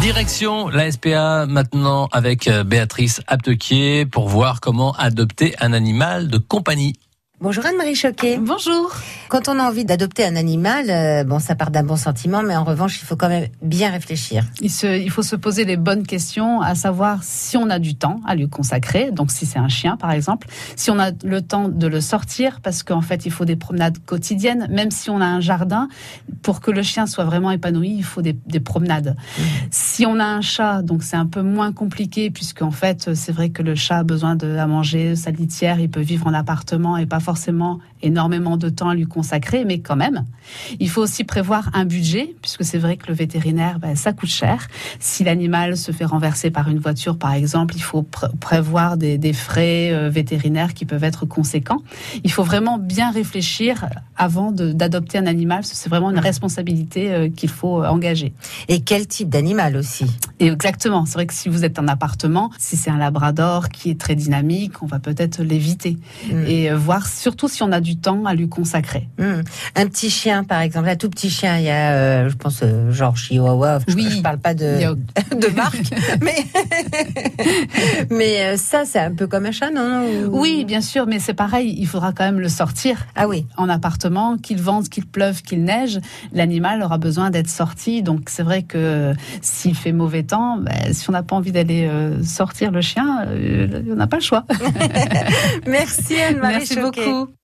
Direction la SPA maintenant avec euh, Béatrice Aptequier pour voir comment adopter un animal de compagnie. Bonjour Anne-Marie Choquet. Bonjour. Quand on a envie d'adopter un animal, euh, bon, ça part d'un bon sentiment, mais en revanche, il faut quand même bien réfléchir. Il, se, il, faut se poser les bonnes questions, à savoir si on a du temps à lui consacrer. Donc, si c'est un chien, par exemple, si on a le temps de le sortir, parce qu'en fait, il faut des promenades quotidiennes. Même si on a un jardin, pour que le chien soit vraiment épanoui, il faut des, des promenades. Mmh. Si on a un chat, donc c'est un peu moins compliqué, puisqu'en fait, c'est vrai que le chat a besoin de à manger, sa litière, il peut vivre en appartement et pas forcément énormément de temps à lui consacrer, mais quand même. Il faut aussi prévoir un budget, puisque c'est vrai que le vétérinaire, ben, ça coûte cher. Si l'animal se fait renverser par une voiture, par exemple, il faut pr prévoir des, des frais euh, vétérinaires qui peuvent être conséquents. Il faut vraiment bien réfléchir avant d'adopter un animal. C'est vraiment une responsabilité euh, qu'il faut engager. Et quel type d'animal aussi? Et Exactement. C'est vrai que si vous êtes en appartement, si c'est un labrador qui est très dynamique, on va peut-être l'éviter. Mmh. Et euh, voir surtout si on a du temps à lui consacrer. Mmh. Un petit chien, par exemple, un tout petit chien, il y a, euh, je pense, euh, genre Chihuahua. Oui. Je, je parle pas de, a... de marque, mais mais euh, ça, c'est un peu comme un chat, non Ou... Oui, bien sûr, mais c'est pareil. Il faudra quand même le sortir. Ah oui. En appartement, qu'il vente, qu'il pleuve, qu'il neige, l'animal aura besoin d'être sorti. Donc c'est vrai que s'il fait mauvais temps, ben, si on n'a pas envie d'aller euh, sortir le chien, euh, on n'a pas le choix. Merci Anne-Marie Merci beaucoup.